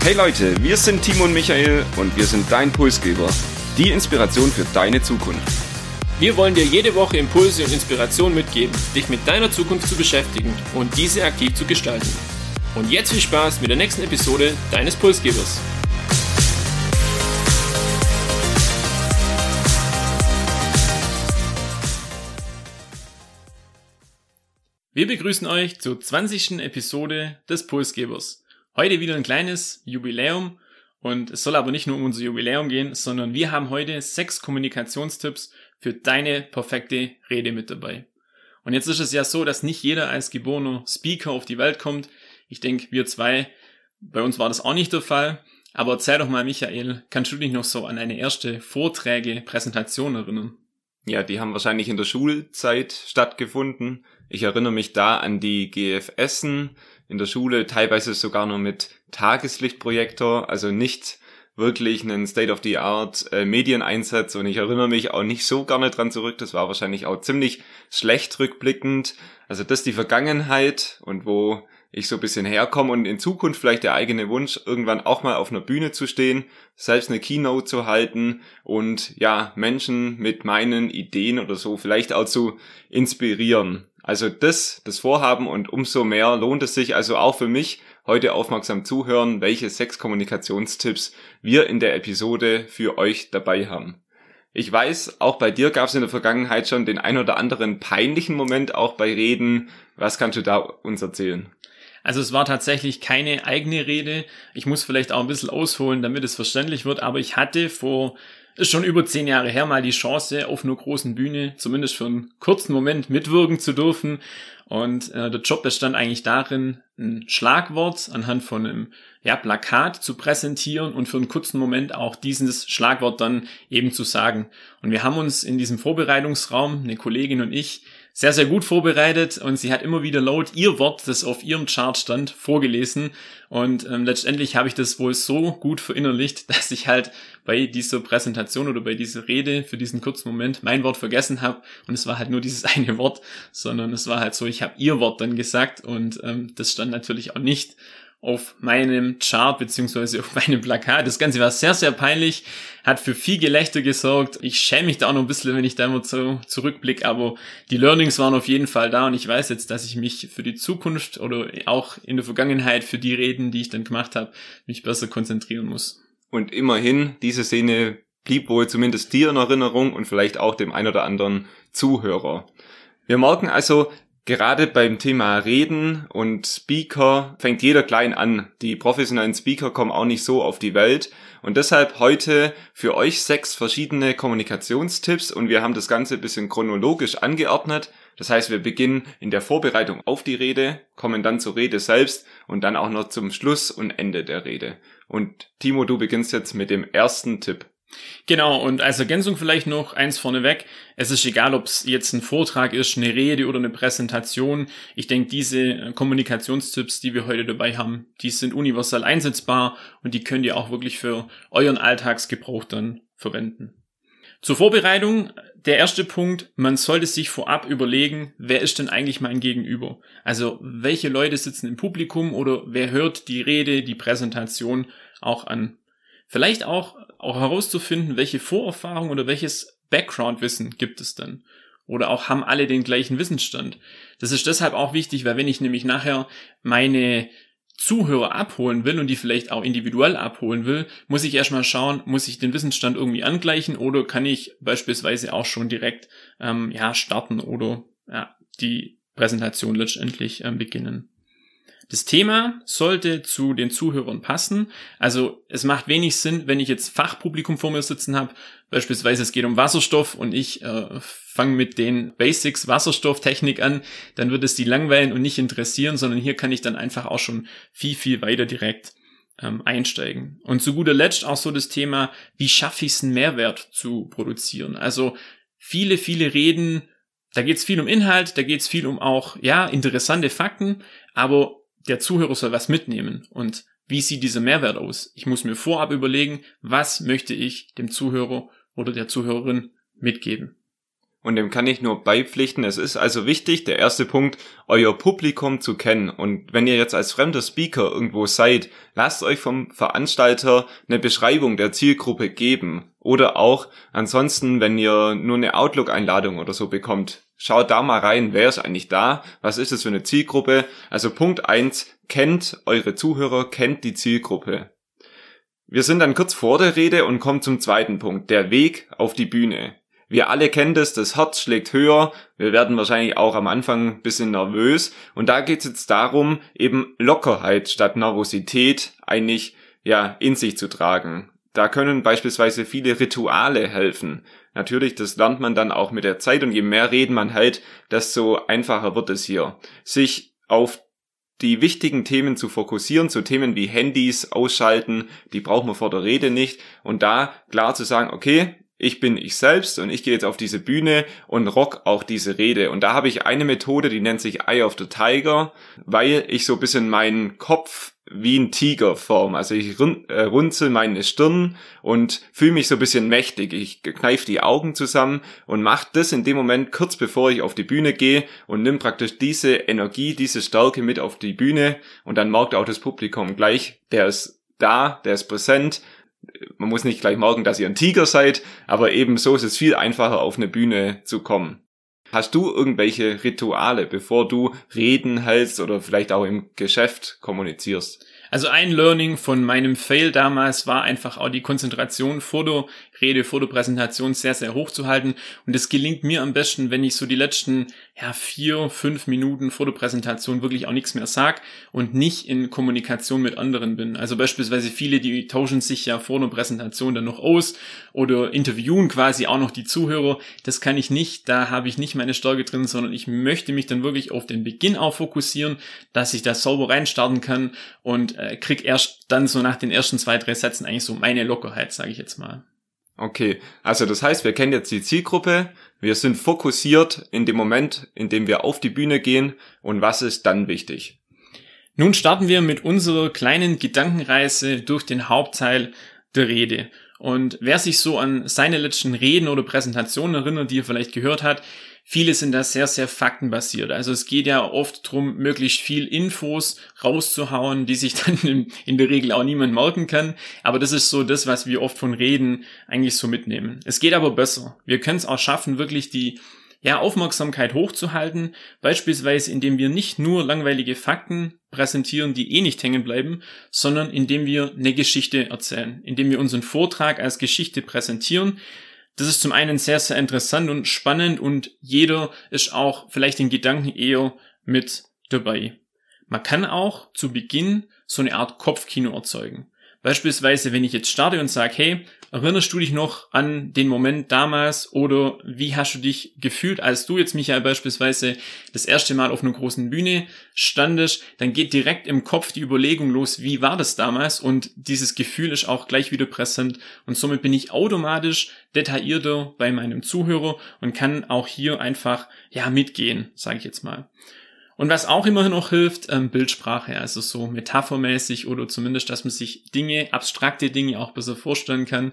Hey Leute, wir sind Timo und Michael und wir sind dein Pulsgeber. Die Inspiration für deine Zukunft. Wir wollen dir jede Woche Impulse und Inspiration mitgeben, dich mit deiner Zukunft zu beschäftigen und diese aktiv zu gestalten. Und jetzt viel Spaß mit der nächsten Episode deines Pulsgebers. Wir begrüßen euch zur 20. Episode des Pulsgebers. Heute wieder ein kleines Jubiläum und es soll aber nicht nur um unser Jubiläum gehen, sondern wir haben heute sechs Kommunikationstipps für deine perfekte Rede mit dabei. Und jetzt ist es ja so, dass nicht jeder als geborener Speaker auf die Welt kommt. Ich denke, wir zwei, bei uns war das auch nicht der Fall. Aber erzähl doch mal, Michael, kannst du dich noch so an deine erste Vorträge, Präsentation erinnern? Ja, die haben wahrscheinlich in der Schulzeit stattgefunden. Ich erinnere mich da an die GFSen in der Schule, teilweise sogar nur mit Tageslichtprojektor, also nicht wirklich einen State-of-the-Art äh, Medieneinsatz und ich erinnere mich auch nicht so gerne dran zurück. Das war wahrscheinlich auch ziemlich schlecht rückblickend. Also das ist die Vergangenheit und wo ich so ein bisschen herkomme und in Zukunft vielleicht der eigene Wunsch, irgendwann auch mal auf einer Bühne zu stehen, selbst eine Keynote zu halten und ja, Menschen mit meinen Ideen oder so vielleicht auch zu inspirieren. Also das, das Vorhaben und umso mehr lohnt es sich also auch für mich, heute aufmerksam zuhören, welche sechs Kommunikationstipps wir in der Episode für euch dabei haben. Ich weiß, auch bei dir gab es in der Vergangenheit schon den ein oder anderen peinlichen Moment, auch bei Reden. Was kannst du da uns erzählen? Also es war tatsächlich keine eigene Rede. Ich muss vielleicht auch ein bisschen ausholen, damit es verständlich wird, aber ich hatte vor ist schon über zehn Jahre her mal die Chance, auf einer großen Bühne zumindest für einen kurzen Moment mitwirken zu dürfen. Und äh, der Job bestand eigentlich darin, ein Schlagwort anhand von einem ja, Plakat zu präsentieren und für einen kurzen Moment auch dieses Schlagwort dann eben zu sagen. Und wir haben uns in diesem Vorbereitungsraum, eine Kollegin und ich, sehr, sehr gut vorbereitet und sie hat immer wieder laut ihr Wort, das auf ihrem Chart stand, vorgelesen. Und ähm, letztendlich habe ich das wohl so gut verinnerlicht, dass ich halt bei dieser Präsentation oder bei dieser Rede für diesen kurzen Moment mein Wort vergessen habe. Und es war halt nur dieses eine Wort, sondern es war halt so, ich habe ihr Wort dann gesagt und ähm, das stand natürlich auch nicht auf meinem Chart beziehungsweise auf meinem Plakat. Das Ganze war sehr, sehr peinlich, hat für viel Gelächter gesorgt. Ich schäme mich da auch noch ein bisschen, wenn ich da immer so zurückblicke, aber die Learnings waren auf jeden Fall da und ich weiß jetzt, dass ich mich für die Zukunft oder auch in der Vergangenheit für die Reden, die ich dann gemacht habe, mich besser konzentrieren muss. Und immerhin, diese Szene blieb wohl zumindest dir in Erinnerung und vielleicht auch dem ein oder anderen Zuhörer. Wir merken also, Gerade beim Thema Reden und Speaker fängt jeder klein an. Die professionellen Speaker kommen auch nicht so auf die Welt. Und deshalb heute für euch sechs verschiedene Kommunikationstipps und wir haben das Ganze ein bisschen chronologisch angeordnet. Das heißt, wir beginnen in der Vorbereitung auf die Rede, kommen dann zur Rede selbst und dann auch noch zum Schluss und Ende der Rede. Und Timo, du beginnst jetzt mit dem ersten Tipp. Genau, und als Ergänzung vielleicht noch eins vorneweg. Es ist egal, ob es jetzt ein Vortrag ist, eine Rede oder eine Präsentation. Ich denke, diese äh, Kommunikationstipps, die wir heute dabei haben, die sind universell einsetzbar und die könnt ihr auch wirklich für euren Alltagsgebrauch dann verwenden. Zur Vorbereitung, der erste Punkt, man sollte sich vorab überlegen, wer ist denn eigentlich mein Gegenüber? Also welche Leute sitzen im Publikum oder wer hört die Rede, die Präsentation auch an? Vielleicht auch, auch herauszufinden, welche Vorerfahrung oder welches Background-Wissen gibt es denn? Oder auch haben alle den gleichen Wissensstand? Das ist deshalb auch wichtig, weil wenn ich nämlich nachher meine Zuhörer abholen will und die vielleicht auch individuell abholen will, muss ich erstmal schauen, muss ich den Wissensstand irgendwie angleichen oder kann ich beispielsweise auch schon direkt ähm, ja starten oder ja, die Präsentation letztendlich ähm, beginnen. Das Thema sollte zu den Zuhörern passen. Also es macht wenig Sinn, wenn ich jetzt Fachpublikum vor mir sitzen habe. Beispielsweise es geht um Wasserstoff und ich äh, fange mit den Basics Wasserstofftechnik an, dann wird es die langweilen und nicht interessieren, sondern hier kann ich dann einfach auch schon viel, viel weiter direkt ähm, einsteigen. Und zu guter Letzt auch so das Thema, wie schaffe ich es, einen Mehrwert zu produzieren. Also viele, viele Reden da geht es viel um Inhalt, da geht es viel um auch, ja, interessante Fakten, aber der Zuhörer soll was mitnehmen. Und wie sieht dieser Mehrwert aus? Ich muss mir vorab überlegen, was möchte ich dem Zuhörer oder der Zuhörerin mitgeben. und dem kann ich nur beipflichten. Es ist also wichtig, der erste Punkt, euer Publikum zu kennen. Und wenn ihr jetzt als fremder Speaker irgendwo seid, lasst euch vom Veranstalter eine Beschreibung der Zielgruppe geben. Oder auch ansonsten, wenn ihr nur eine Outlook-Einladung oder so bekommt, schaut da mal rein, wer ist eigentlich da, was ist es für eine Zielgruppe. Also Punkt eins: kennt eure Zuhörer, kennt die Zielgruppe. Wir sind dann kurz vor der Rede und kommen zum zweiten Punkt, der Weg auf die Bühne. Wir alle kennen das, das Herz schlägt höher. Wir werden wahrscheinlich auch am Anfang ein bisschen nervös. Und da geht es jetzt darum, eben Lockerheit statt Nervosität eigentlich ja in sich zu tragen. Da können beispielsweise viele Rituale helfen. Natürlich, das lernt man dann auch mit der Zeit und je mehr reden man halt, desto einfacher wird es hier. Sich auf die wichtigen Themen zu fokussieren, so Themen wie Handys ausschalten, die brauchen wir vor der Rede nicht und da klar zu sagen, okay, ich bin ich selbst und ich gehe jetzt auf diese Bühne und rock auch diese Rede. Und da habe ich eine Methode, die nennt sich Eye of the Tiger, weil ich so ein bisschen meinen Kopf wie ein Tiger form. Also ich äh, runzel meine Stirn und fühle mich so ein bisschen mächtig. Ich kneife die Augen zusammen und mache das in dem Moment kurz bevor ich auf die Bühne gehe und nimm praktisch diese Energie, diese Stärke mit auf die Bühne und dann merkt auch das Publikum gleich, der ist da, der ist präsent man muss nicht gleich merken, dass ihr ein Tiger seid, aber eben so ist es viel einfacher, auf eine Bühne zu kommen. Hast du irgendwelche Rituale, bevor du Reden hältst oder vielleicht auch im Geschäft kommunizierst? Also ein Learning von meinem Fail damals war einfach auch die Konzentration der Rede, vor der Präsentation sehr, sehr hoch zu halten. Und es gelingt mir am besten, wenn ich so die letzten ja, vier, fünf Minuten vor der Präsentation wirklich auch nichts mehr sag und nicht in Kommunikation mit anderen bin. Also beispielsweise viele, die tauschen sich ja vor der Präsentation dann noch aus oder interviewen quasi auch noch die Zuhörer. Das kann ich nicht, da habe ich nicht meine Stärke drin, sondern ich möchte mich dann wirklich auf den Beginn auch fokussieren, dass ich da sauber reinstarten kann und äh, krieg erst dann so nach den ersten zwei, drei Sätzen eigentlich so meine Lockerheit, sage ich jetzt mal. Okay, also das heißt, wir kennen jetzt die Zielgruppe, wir sind fokussiert in dem Moment, in dem wir auf die Bühne gehen und was ist dann wichtig? Nun starten wir mit unserer kleinen Gedankenreise durch den Hauptteil der Rede. Und wer sich so an seine letzten Reden oder Präsentationen erinnert, die er vielleicht gehört hat, Viele sind da sehr, sehr faktenbasiert. Also es geht ja oft drum, möglichst viel Infos rauszuhauen, die sich dann in, der Regel auch niemand merken kann. Aber das ist so das, was wir oft von Reden eigentlich so mitnehmen. Es geht aber besser. Wir können es auch schaffen, wirklich die ja, Aufmerksamkeit hochzuhalten, beispielsweise indem wir nicht nur langweilige Fakten präsentieren, die eh nicht hängen bleiben, sondern indem wir eine Geschichte erzählen, indem wir unseren Vortrag als Geschichte präsentieren, das ist zum einen sehr, sehr interessant und spannend und jeder ist auch vielleicht in Gedanken eher mit dabei. Man kann auch zu Beginn so eine Art Kopfkino erzeugen. Beispielsweise, wenn ich jetzt starte und sage, hey, erinnerst du dich noch an den Moment damals oder wie hast du dich gefühlt, als du jetzt, Michael, beispielsweise das erste Mal auf einer großen Bühne standest, dann geht direkt im Kopf die Überlegung los, wie war das damals und dieses Gefühl ist auch gleich wieder präsent und somit bin ich automatisch detaillierter bei meinem Zuhörer und kann auch hier einfach, ja, mitgehen, sage ich jetzt mal. Und was auch immer noch hilft, ähm, Bildsprache, also so metaphermäßig oder zumindest, dass man sich Dinge, abstrakte Dinge auch besser vorstellen kann.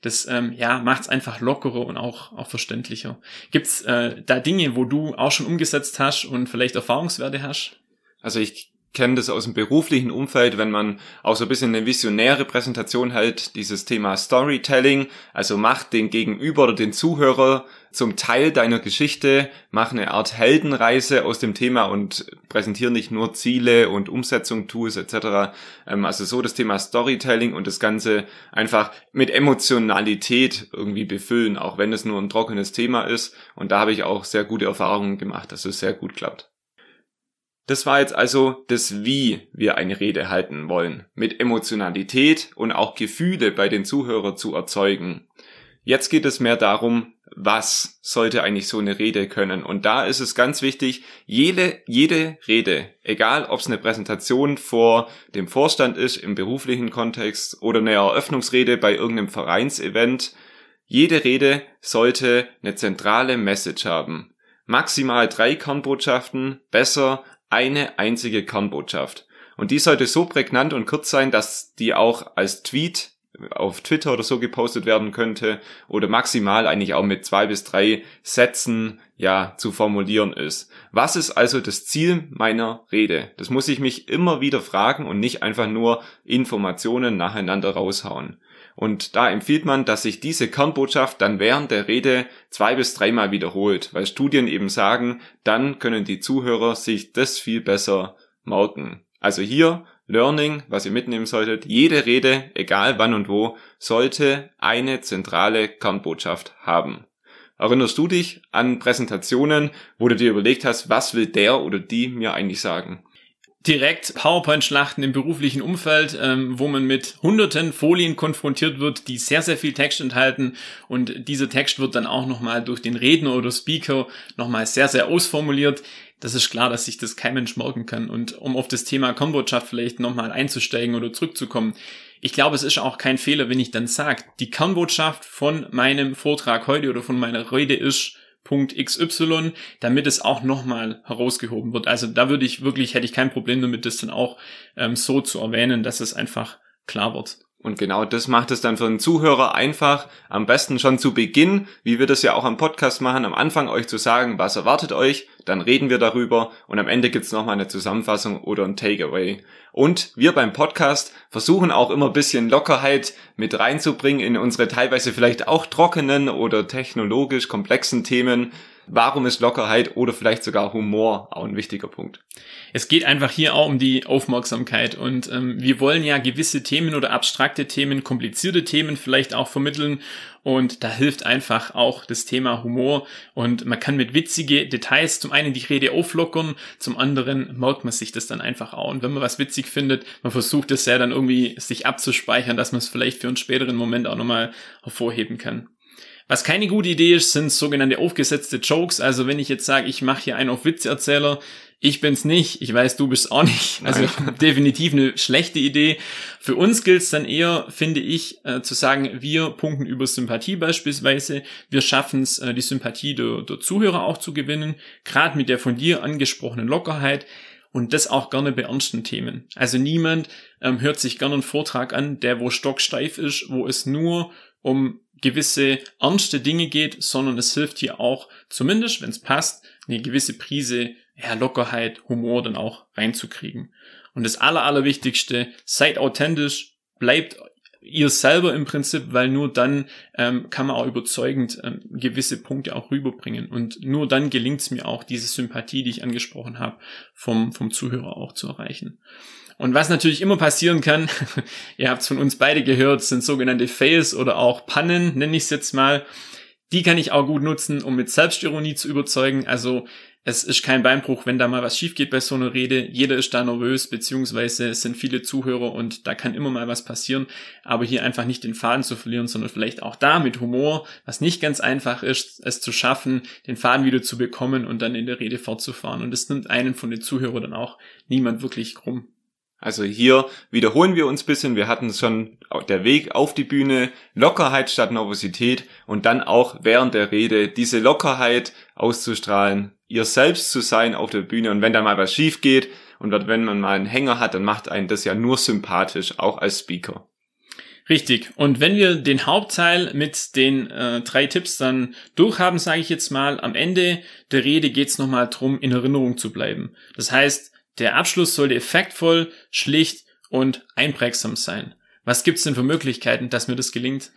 Das ähm, ja, macht es einfach lockerer und auch, auch verständlicher. Gibt's äh, da Dinge, wo du auch schon umgesetzt hast und vielleicht Erfahrungswerte hast? Also ich kenne das aus dem beruflichen Umfeld, wenn man auch so ein bisschen eine visionäre Präsentation hält, dieses Thema Storytelling, also macht den Gegenüber oder den Zuhörer zum Teil deiner Geschichte, mach eine Art Heldenreise aus dem Thema und präsentiere nicht nur Ziele und Umsetzung, Tools etc. Ähm, also so das Thema Storytelling und das Ganze einfach mit Emotionalität irgendwie befüllen, auch wenn es nur ein trockenes Thema ist. Und da habe ich auch sehr gute Erfahrungen gemacht, dass es sehr gut klappt. Das war jetzt also das Wie wir eine Rede halten wollen, mit Emotionalität und auch Gefühle bei den Zuhörern zu erzeugen. Jetzt geht es mehr darum, was sollte eigentlich so eine Rede können. Und da ist es ganz wichtig, jede, jede Rede, egal ob es eine Präsentation vor dem Vorstand ist im beruflichen Kontext oder eine Eröffnungsrede bei irgendeinem Vereinsevent, jede Rede sollte eine zentrale Message haben. Maximal drei Kernbotschaften, besser eine einzige Kernbotschaft. Und die sollte so prägnant und kurz sein, dass die auch als Tweet auf Twitter oder so gepostet werden könnte oder maximal eigentlich auch mit zwei bis drei Sätzen ja zu formulieren ist. Was ist also das Ziel meiner Rede? Das muss ich mich immer wieder fragen und nicht einfach nur Informationen nacheinander raushauen. Und da empfiehlt man, dass sich diese Kernbotschaft dann während der Rede zwei bis dreimal wiederholt, weil Studien eben sagen, dann können die Zuhörer sich das viel besser merken. Also hier Learning, was ihr mitnehmen solltet, jede Rede, egal wann und wo, sollte eine zentrale Kernbotschaft haben. Erinnerst du dich an Präsentationen, wo du dir überlegt hast, was will der oder die mir eigentlich sagen? Direkt PowerPoint-Schlachten im beruflichen Umfeld, ähm, wo man mit hunderten Folien konfrontiert wird, die sehr, sehr viel Text enthalten und dieser Text wird dann auch nochmal durch den Redner oder Speaker nochmal sehr, sehr ausformuliert. Das ist klar, dass sich das kein Mensch merken kann. Und um auf das Thema Kernbotschaft vielleicht nochmal einzusteigen oder zurückzukommen, ich glaube, es ist auch kein Fehler, wenn ich dann sage, die Kernbotschaft von meinem Vortrag heute oder von meiner Rede ist, Punkt XY, damit es auch nochmal herausgehoben wird. Also da würde ich wirklich, hätte ich kein Problem damit, das dann auch ähm, so zu erwähnen, dass es einfach klar wird. Und genau das macht es dann für den Zuhörer einfach, am besten schon zu Beginn, wie wir das ja auch am Podcast machen, am Anfang euch zu sagen, was erwartet euch, dann reden wir darüber und am Ende gibt's nochmal eine Zusammenfassung oder ein Takeaway. Und wir beim Podcast versuchen auch immer bisschen Lockerheit mit reinzubringen in unsere teilweise vielleicht auch trockenen oder technologisch komplexen Themen, Warum ist Lockerheit oder vielleicht sogar Humor auch ein wichtiger Punkt? Es geht einfach hier auch um die Aufmerksamkeit und ähm, wir wollen ja gewisse Themen oder abstrakte Themen, komplizierte Themen vielleicht auch vermitteln und da hilft einfach auch das Thema Humor und man kann mit witzige Details zum einen die Rede auflockern, zum anderen merkt man sich das dann einfach auch und wenn man was witzig findet, man versucht es ja dann irgendwie sich abzuspeichern, dass man es vielleicht für einen späteren Moment auch nochmal hervorheben kann. Was keine gute Idee ist, sind sogenannte aufgesetzte Jokes. Also wenn ich jetzt sage, ich mache hier einen auf Witzerzähler, ich bin's nicht, ich weiß, du bist auch nicht. Also definitiv eine schlechte Idee. Für uns gilt es dann eher, finde ich, äh, zu sagen, wir punkten über Sympathie beispielsweise. Wir schaffen es, äh, die Sympathie der, der Zuhörer auch zu gewinnen, gerade mit der von dir angesprochenen Lockerheit. Und das auch gerne bei ernsten Themen. Also niemand ähm, hört sich gerne einen Vortrag an, der wo stocksteif ist, wo es nur um gewisse ernste Dinge geht, sondern es hilft hier auch, zumindest wenn es passt, eine gewisse Prise ja, Lockerheit, Humor dann auch reinzukriegen. Und das Aller, Allerwichtigste, seid authentisch, bleibt ihr selber im Prinzip, weil nur dann ähm, kann man auch überzeugend ähm, gewisse Punkte auch rüberbringen. Und nur dann gelingt es mir auch, diese Sympathie, die ich angesprochen habe, vom, vom Zuhörer auch zu erreichen. Und was natürlich immer passieren kann, ihr habt es von uns beide gehört, sind sogenannte Fails oder auch Pannen, nenne ich es jetzt mal. Die kann ich auch gut nutzen, um mit Selbstironie zu überzeugen. Also es ist kein Beinbruch, wenn da mal was schief geht bei so einer Rede. Jeder ist da nervös, beziehungsweise es sind viele Zuhörer und da kann immer mal was passieren. Aber hier einfach nicht den Faden zu verlieren, sondern vielleicht auch da mit Humor, was nicht ganz einfach ist, es zu schaffen, den Faden wieder zu bekommen und dann in der Rede fortzufahren. Und es nimmt einen von den Zuhörern dann auch niemand wirklich krumm. Also hier wiederholen wir uns bisschen. Wir hatten schon der Weg auf die Bühne, Lockerheit statt Nervosität und dann auch während der Rede diese Lockerheit auszustrahlen, ihr selbst zu sein auf der Bühne und wenn dann mal was schief geht und wenn man mal einen Hänger hat, dann macht einen das ja nur sympathisch, auch als Speaker. Richtig. Und wenn wir den Hauptteil mit den äh, drei Tipps dann durchhaben, sage ich jetzt mal, am Ende der Rede geht's nochmal drum, in Erinnerung zu bleiben. Das heißt, der Abschluss sollte effektvoll, schlicht und einprägsam sein. Was gibt's denn für Möglichkeiten, dass mir das gelingt?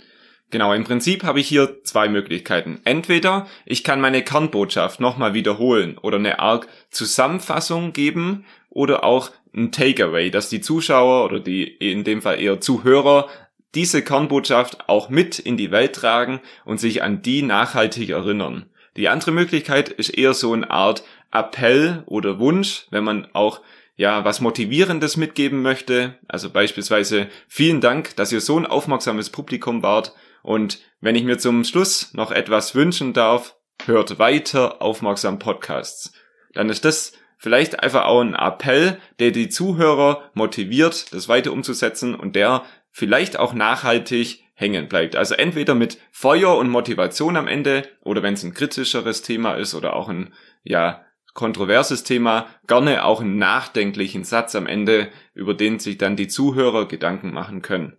Genau, im Prinzip habe ich hier zwei Möglichkeiten. Entweder ich kann meine Kernbotschaft nochmal wiederholen oder eine Art Zusammenfassung geben oder auch ein Takeaway, dass die Zuschauer oder die in dem Fall eher Zuhörer diese Kernbotschaft auch mit in die Welt tragen und sich an die nachhaltig erinnern. Die andere Möglichkeit ist eher so eine Art Appell oder Wunsch, wenn man auch ja, was Motivierendes mitgeben möchte. Also beispielsweise vielen Dank, dass ihr so ein aufmerksames Publikum wart. Und wenn ich mir zum Schluss noch etwas wünschen darf, hört weiter aufmerksam Podcasts. Dann ist das vielleicht einfach auch ein Appell, der die Zuhörer motiviert, das weiter umzusetzen und der vielleicht auch nachhaltig hängen bleibt. Also entweder mit Feuer und Motivation am Ende oder wenn es ein kritischeres Thema ist oder auch ein ja kontroverses Thema, gerne auch einen nachdenklichen Satz am Ende, über den sich dann die Zuhörer Gedanken machen können.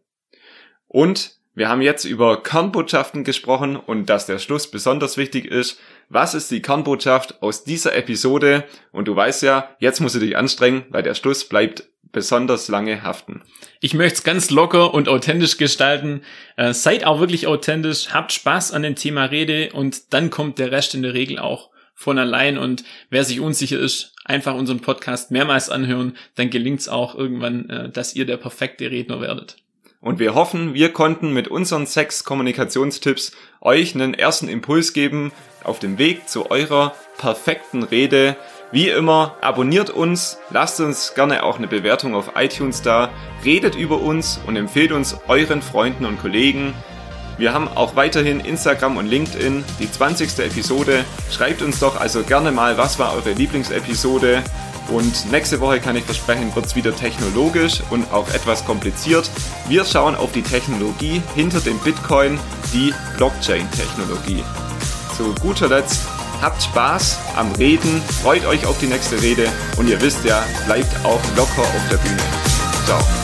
Und wir haben jetzt über Kernbotschaften gesprochen und dass der Schluss besonders wichtig ist. Was ist die Kernbotschaft aus dieser Episode? Und du weißt ja, jetzt musst du dich anstrengen, weil der Schluss bleibt besonders lange haften. Ich möchte es ganz locker und authentisch gestalten. Äh, seid auch wirklich authentisch, habt Spaß an dem Thema Rede und dann kommt der Rest in der Regel auch von allein. Und wer sich unsicher ist, einfach unseren Podcast mehrmals anhören, dann gelingt es auch irgendwann, äh, dass ihr der perfekte Redner werdet. Und wir hoffen, wir konnten mit unseren sechs Kommunikationstipps euch einen ersten Impuls geben auf dem Weg zu eurer perfekten Rede. Wie immer, abonniert uns, lasst uns gerne auch eine Bewertung auf iTunes da, redet über uns und empfehlt uns euren Freunden und Kollegen. Wir haben auch weiterhin Instagram und LinkedIn, die 20. Episode. Schreibt uns doch also gerne mal, was war eure Lieblingsepisode und nächste Woche kann ich versprechen, wird es wieder technologisch und auch etwas kompliziert. Wir schauen auf die Technologie hinter dem Bitcoin, die Blockchain-Technologie. Zu guter Letzt, habt Spaß am Reden, freut euch auf die nächste Rede und ihr wisst ja, bleibt auch locker auf der Bühne. Ciao.